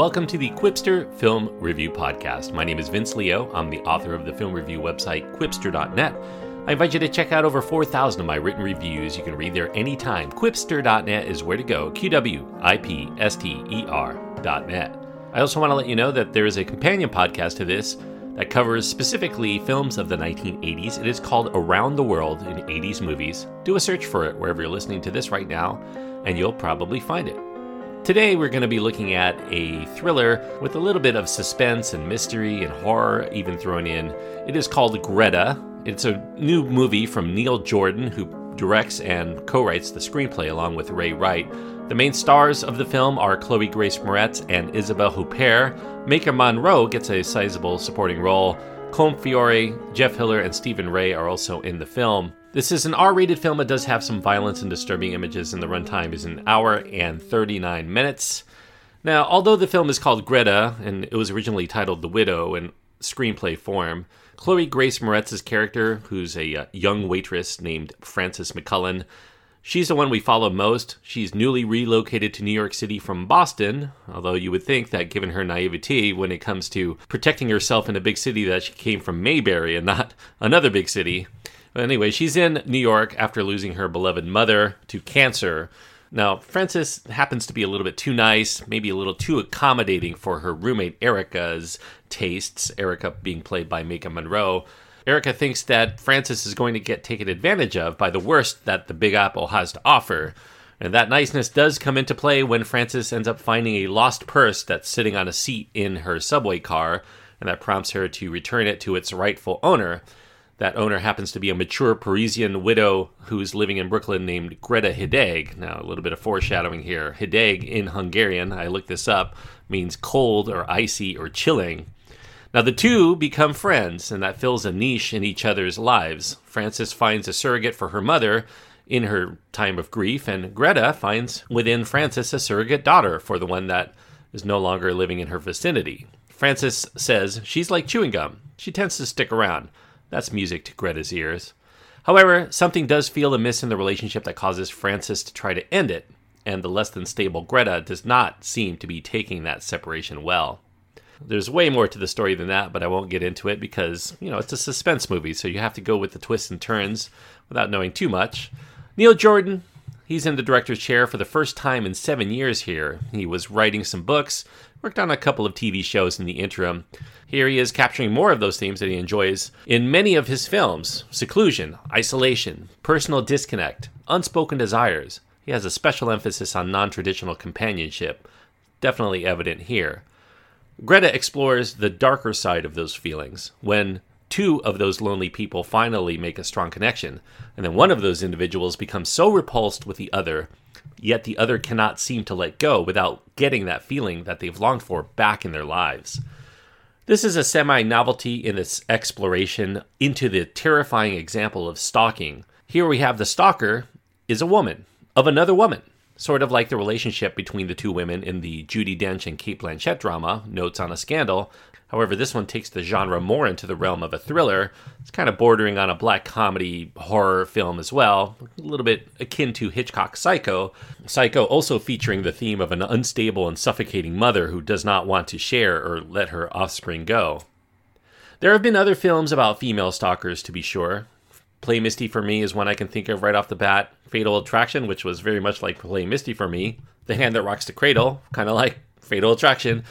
Welcome to the Qwipster Film Review Podcast. My name is Vince Leo. I'm the author of the film review website, qwipster.net. I invite you to check out over 4,000 of my written reviews. You can read there anytime. Qwipster.net is where to go. Q W I P S T E R.net. I also want to let you know that there is a companion podcast to this that covers specifically films of the 1980s. It is called Around the World in 80s Movies. Do a search for it wherever you're listening to this right now, and you'll probably find it. Today, we're going to be looking at a thriller with a little bit of suspense and mystery and horror even thrown in. It is called Greta. It's a new movie from Neil Jordan, who directs and co writes the screenplay along with Ray Wright. The main stars of the film are Chloe Grace Moretz and Isabelle Huppert. Maika Monroe gets a sizable supporting role. Colm Feore, Jeff Hiller, and Stephen Rea are also in the film. This is an R rated film. It does have some violence and disturbing images, and the runtime is an hour and 39 minutes. Now, although the film is called Greta, and it was originally titled The Widow in screenplay form, Chloe Grace Moretz's character, who's a uh, young waitress named Frances McCullen, she's the one we follow most. She's newly relocated to New York City from Boston, although you would think that given her naivety when it comes to protecting herself in a big city that she came from Mayberry and not another big city, but anyway, she's in New York after losing her beloved mother to cancer. Now, Frances happens to be a little bit too nice, maybe a little too accommodating for her roommate Erica's tastes, Erica being played by Maika Monroe. Erica thinks that Frances is going to get taken advantage of by the worst that the Big Apple has to offer. And that niceness does come into play when Frances ends up finding a lost purse that's sitting on a seat in her subway car, and that prompts her to return it to its rightful owner. That owner happens to be a mature Parisian widow who's living in Brooklyn named Greta Hideg. Now, a little bit of foreshadowing here. Hideg in Hungarian, I looked this up, means cold or icy or chilling. Now, the two become friends, and that fills a niche in each other's lives. Frances finds a surrogate for her mother in her time of grief, and Greta finds within Frances a surrogate daughter for the one that is no longer living in her vicinity. Frances says she's like chewing gum. She tends to stick around. That's music to Greta's ears. However, something does feel amiss in the relationship that causes Frances to try to end it, and the less than stable Greta does not seem to be taking that separation well. There's way more to the story than that, but I won't get into it because, you know, it's a suspense movie, so you have to go with the twists and turns without knowing too much. Neil Jordan, he's in the director's chair for the first time in seven years here. He was writing some books, worked on a couple of TV shows in the interim. Here he is capturing more of those themes that he enjoys in many of his films seclusion, isolation, personal disconnect, unspoken desires. He has a special emphasis on non traditional companionship, definitely evident here. Greta explores the darker side of those feelings when two of those lonely people finally make a strong connection, and then one of those individuals becomes so repulsed with the other yet the other cannot seem to let go without getting that feeling that they've longed for back in their lives. This is a semi novelty in its exploration into the terrifying example of stalking. Here we have the stalker is a woman of another woman, sort of like the relationship between the two women in the Judi Dench and Cate Blanchett drama, Notes on a Scandal, However, this one takes the genre more into the realm of a thriller. It's kind of bordering on a black comedy horror film as well, a little bit akin to Hitchcock's Psycho. Psycho also featuring the theme of an unstable and suffocating mother who does not want to share or let her offspring go. There have been other films about female stalkers, to be sure. Play Misty for Me is one I can think of right off the bat. Fatal Attraction, which was very much like Play Misty for Me. The Hand That Rocks the Cradle, kind of like Fatal Attraction.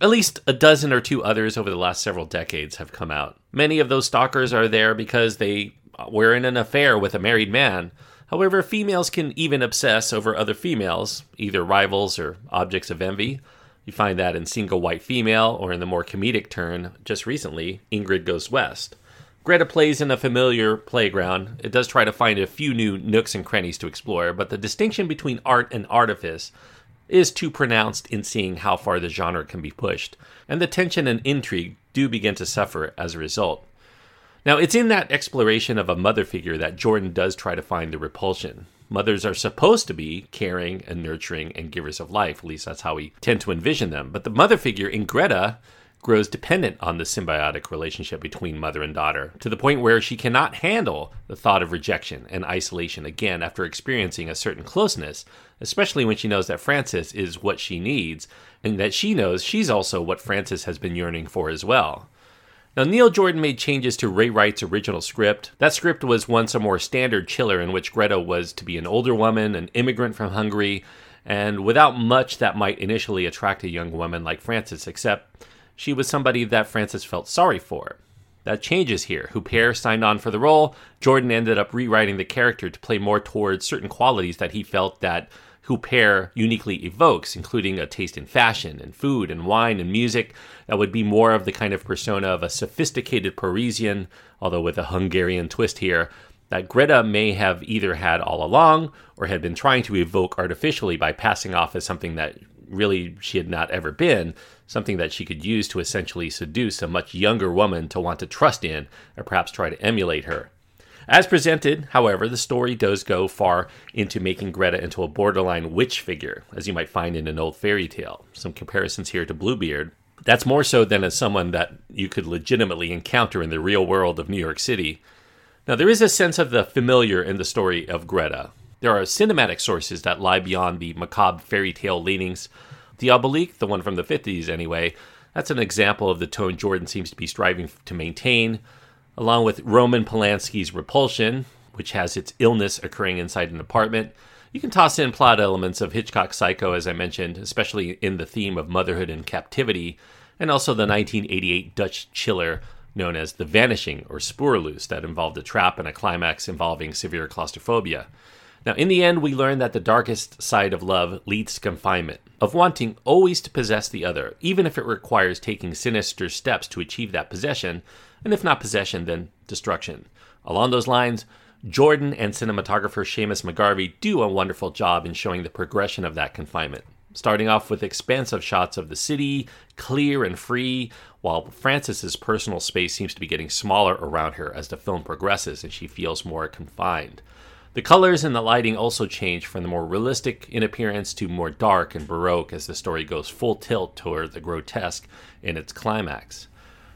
At least a dozen or two others over the last several decades have come out. Many of those stalkers are there because they were in an affair with a married man. However, females can even obsess over other females, either rivals or objects of envy. You find that in Single White Female, or in the more comedic turn, just recently, Ingrid Goes West. Greta plays in a familiar playground. It does try to find a few new nooks and crannies to explore, but the distinction between art and artifice is too pronounced in seeing how far the genre can be pushed, and the tension and intrigue do begin to suffer as a result. Now, it's in that exploration of a mother figure that Jordan does try to find the repulsion. Mothers are supposed to be caring and nurturing and givers of life, at least that's how we tend to envision them. But the mother figure in Greta grows dependent on the symbiotic relationship between mother and daughter, to the point where she cannot handle the thought of rejection and isolation again after experiencing a certain closeness, especially when she knows that Frances is what she needs, and that she knows she's also what Frances has been yearning for as well. Now, Neil Jordan made changes to Ray Wright's original script. That script was once a more standard chiller in which Greta was to be an older woman, an immigrant from Hungary, and without much that might initially attract a young woman like Frances, except she was somebody that Frances felt sorry for. That changes here. Huppert signed on for the role. Jordan ended up rewriting the character to play more towards certain qualities that he felt that Huppert uniquely evokes, including a taste in fashion and food and wine and music that would be more of the kind of persona of a sophisticated Parisian, although with a Hungarian twist here, that Greta may have either had all along or had been trying to evoke artificially by passing off as something that really she had not ever been, something that she could use to essentially seduce a much younger woman to want to trust in or perhaps try to emulate her. As presented, however, the story does go far into making Greta into a borderline witch figure, as you might find in an old fairy tale. Some comparisons here to Bluebeard. That's more so than as someone that you could legitimately encounter in the real world of New York City. Now, there is a sense of the familiar in the story of Greta. There are cinematic sources that lie beyond the macabre fairy tale leanings. The Diabolique, the one from the 50s anyway, that's an example of the tone Jordan seems to be striving to maintain along with Roman Polanski's Repulsion, which has its illness occurring inside an apartment. You can toss in plot elements of Hitchcock's Psycho, as I mentioned, especially in the theme of motherhood and captivity, and also the 1988 Dutch chiller known as The Vanishing or Spoorloos, that involved a trap and a climax involving severe claustrophobia. Now, in the end, we learn that the darkest side of love leads to confinement, of wanting always to possess the other, even if it requires taking sinister steps to achieve that possession, and if not possession, then destruction. Along those lines, Jordan and cinematographer Seamus McGarvey do a wonderful job in showing the progression of that confinement. Starting off with expansive shots of the city, clear and free, while Frances's personal space seems to be getting smaller around her as the film progresses and she feels more confined. The colors and the lighting also change from the more realistic in appearance to more dark and baroque as the story goes full tilt toward the grotesque in its climax.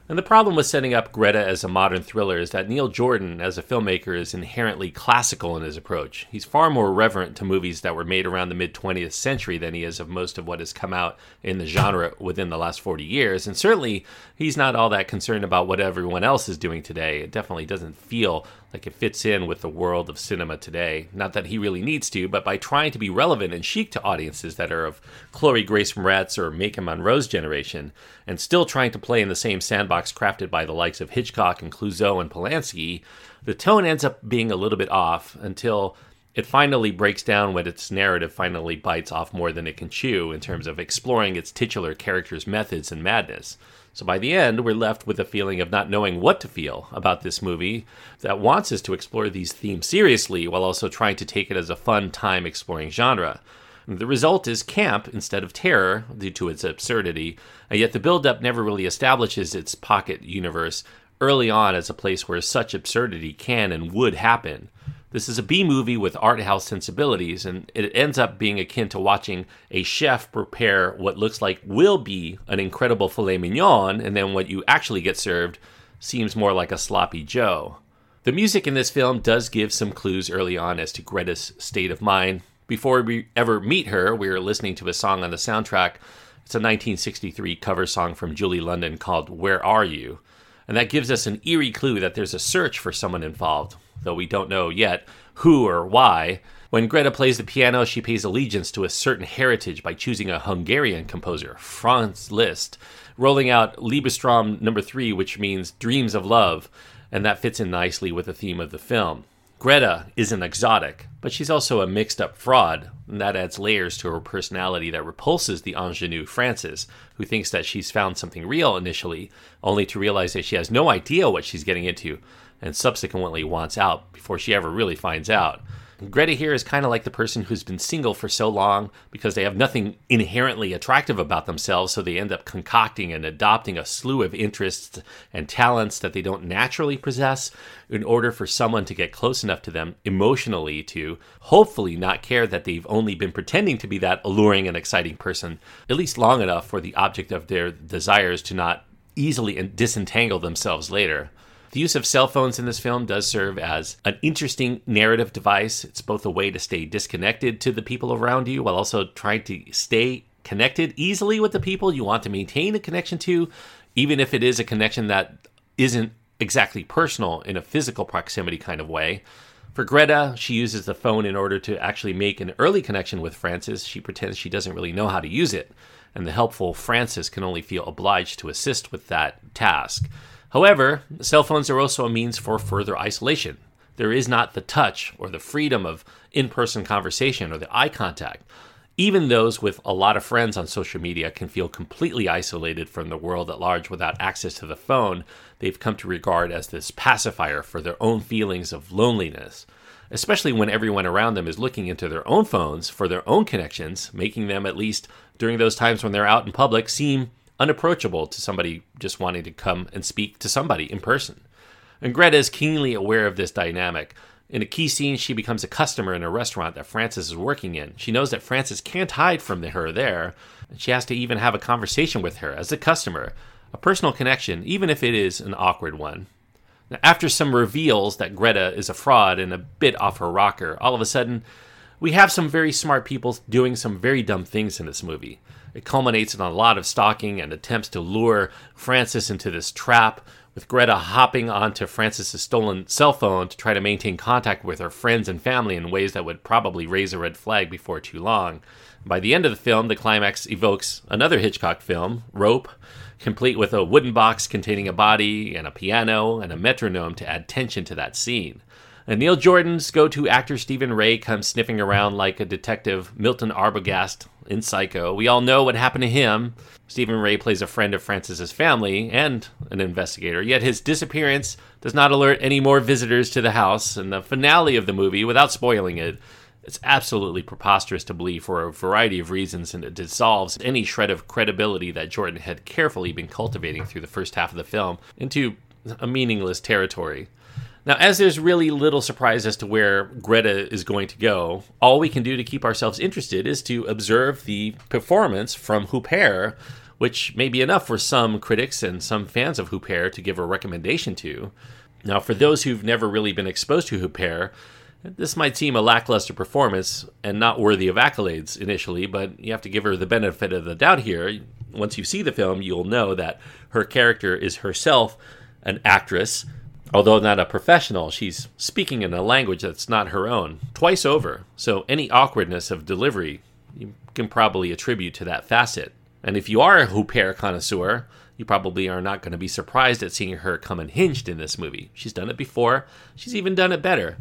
And the problem with setting up Greta as a modern thriller is that Neil Jordan, as a filmmaker, is inherently classical in his approach. He's far more reverent to movies that were made around the mid 20th century than he is of most of what has come out in the genre within the last 40 years. And certainly, he's not all that concerned about what everyone else is doing today. It definitely doesn't feel like it fits in with the world of cinema today. Not that he really needs to, but by trying to be relevant and chic to audiences that are of Chloe Grace Moretz or Maika Monroe's generation, and still trying to play in the same sandbox crafted by the likes of Hitchcock and Clouzot and Polanski, the tone ends up being a little bit off until it finally breaks down when its narrative finally bites off more than it can chew in terms of exploring its titular character's methods and madness. So by the end, we're left with a feeling of not knowing what to feel about this movie that wants us to explore these themes seriously while also trying to take it as a fun time exploring genre. The result is camp instead of terror due to its absurdity, and yet the build-up never really establishes its pocket universe early on as a place where such absurdity can and would happen. This is a B movie with art house sensibilities, and it ends up being akin to watching a chef prepare what looks like will be an incredible filet mignon, and then what you actually get served seems more like a sloppy Joe. The music in this film does give some clues early on as to Greta's state of mind. Before we ever meet her, we're listening to a song on the soundtrack. It's a 1963 cover song from Julie London called Where Are You? And that gives us an eerie clue that there's a search for someone involved though we don't know yet who or why. When Greta plays the piano, she pays allegiance to a certain heritage by choosing a Hungarian composer, Franz Liszt, rolling out Liebestraum number 3, which means dreams of love, and that fits in nicely with the theme of the film. Greta is an exotic, but she's also a mixed up fraud, and that adds layers to her personality that repulses the ingenue Frances, who thinks that she's found something real initially, only to realize that she has no idea what she's getting into and subsequently wants out before she ever really finds out. Greta here is kind of like the person who's been single for so long because they have nothing inherently attractive about themselves, so they end up concocting and adopting a slew of interests and talents that they don't naturally possess in order for someone to get close enough to them emotionally to hopefully not care that they've only been pretending to be that alluring and exciting person, at least long enough for the object of their desires to not easily disentangle themselves later. The use of cell phones in this film does serve as an interesting narrative device. It's both a way to stay disconnected to the people around you while also trying to stay connected easily with the people you want to maintain a connection to, even if it is a connection that isn't exactly personal in a physical proximity kind of way. For Greta, she uses the phone in order to actually make an early connection with Frances. She pretends she doesn't really know how to use it, and the helpful Frances can only feel obliged to assist with that task. However, cell phones are also a means for further isolation. There is not the touch or the freedom of in person conversation or the eye contact. Even those with a lot of friends on social media can feel completely isolated from the world at large without access to the phone they've come to regard as this pacifier for their own feelings of loneliness, especially when everyone around them is looking into their own phones for their own connections, making them, at least during those times when they're out in public, seem unapproachable to somebody just wanting to come and speak to somebody in person. And Greta is keenly aware of this dynamic. In a key scene, she becomes a customer in a restaurant that Frances is working in. She knows that Frances can't hide from her there, and she has to even have a conversation with her as a customer, a personal connection, even if it is an awkward one. Now, after some reveals that Greta is a fraud and a bit off her rocker, all of a sudden, we have some very smart people doing some very dumb things in this movie. It culminates in a lot of stalking and attempts to lure Frances into this trap, with Greta hopping onto Frances's stolen cell phone to try to maintain contact with her friends and family in ways that would probably raise a red flag before too long. By the end of the film, the climax evokes another Hitchcock film, Rope, complete with a wooden box containing a body and a piano and a metronome to add tension to that scene. And Neil Jordan's go to actor Stephen Rea comes sniffing around like a detective Milton Arbogast in Psycho. We all know what happened to him. Stephen Rea plays a friend of Frances's family and an investigator, yet his disappearance does not alert any more visitors to the house. And the finale of the movie, without spoiling it, it's absolutely preposterous to believe for a variety of reasons, and it dissolves any shred of credibility that Jordan had carefully been cultivating through the first half of the film into a meaningless territory. Now, as there's really little surprise as to where Greta is going to go, all we can do to keep ourselves interested is to observe the performance from Huppert, which may be enough for some critics and some fans of Huppert to give a recommendation to. Now, for those who've never really been exposed to Huppert, this might seem a lackluster performance and not worthy of accolades initially, but you have to give her the benefit of the doubt here. Once you see the film, you'll know that her character is herself an actress Although not a professional, she's speaking in a language that's not her own, twice over, so any awkwardness of delivery you can probably attribute to that facet. And if you are a Huppert connoisseur, you probably are not going to be surprised at seeing her come unhinged in this movie. She's done it before, she's even done it better.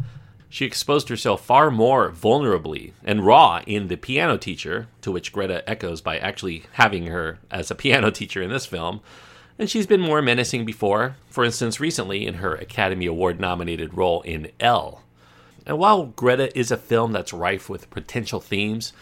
She exposed herself far more vulnerably and raw in The Piano Teacher, to which Greta echoes by actually having her as a piano teacher in this film, and she's been more menacing before, for instance, recently in her Academy Award nominated role in Elle. And while Greta is a film that's rife with potential themes,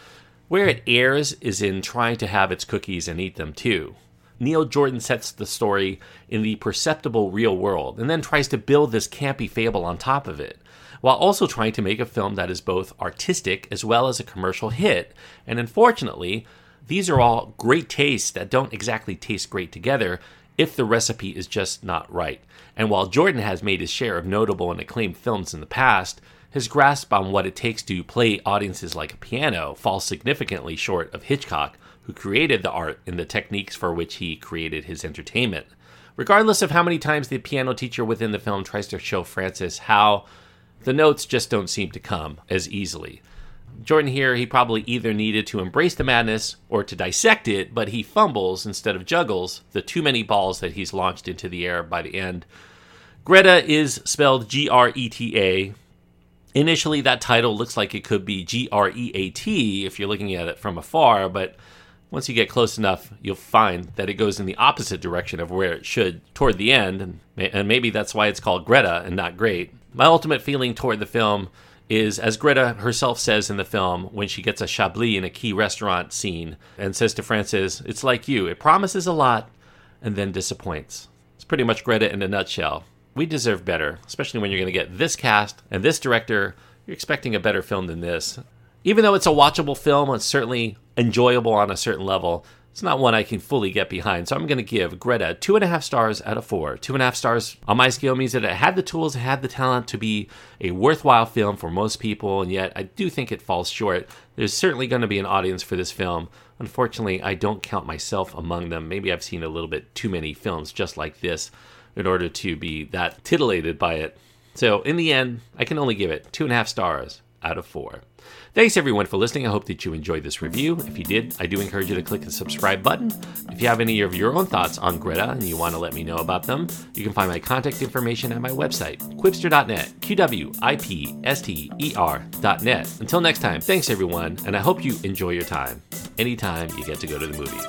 where it errs is in trying to have its cookies and eat them too. Neil Jordan sets the story in the perceptible real world and then tries to build this campy fable on top of it, while also trying to make a film that is both artistic as well as a commercial hit. And unfortunately, these are all great tastes that don't exactly taste great together, if the recipe is just not right. And while Jordan has made his share of notable and acclaimed films in the past, his grasp on what it takes to play audiences like a piano falls significantly short of Hitchcock, who created the art and the techniques for which he created his entertainment. Regardless of how many times the piano teacher within the film tries to show Frances how, the notes just don't seem to come as easily. Jordan here, he probably either needed to embrace the madness or to dissect it, but he fumbles instead of juggles the too many balls that he's launched into the air by the end. Greta is spelled G R E T A. Initially, that title looks like it could be G R E A T if you're looking at it from afar, but once you get close enough, you'll find that it goes in the opposite direction of where it should toward the end, and maybe that's why it's called Greta and not Great. My ultimate feeling toward the film is, as Greta herself says in the film, when she gets a Chablis in a key restaurant scene and says to Frances, It's like you, it promises a lot and then disappoints. It's pretty much Greta in a nutshell. We deserve better, especially when you're going to get this cast and this director. You're expecting a better film than this. Even though it's a watchable film, it's certainly enjoyable on a certain level. It's not one I can fully get behind. So I'm going to give Greta two and a half stars out of four. Two and a half stars on my scale means that it had the tools, it had the talent to be a worthwhile film for most people, and yet I do think it falls short. There's certainly going to be an audience for this film. Unfortunately, I don't count myself among them. Maybe I've seen a little bit too many films just like this in order to be that titillated by it. So in the end, I can only give it two and a half stars out of four. Thanks everyone for listening. I hope that you enjoyed this review. If you did, I do encourage you to click the subscribe button. If you have any of your own thoughts on Greta and you want to let me know about them, you can find my contact information at my website, qwipster.net, Q W I P S T E R.net. Until next time, thanks everyone, and I hope you enjoy your time anytime you get to go to the movies.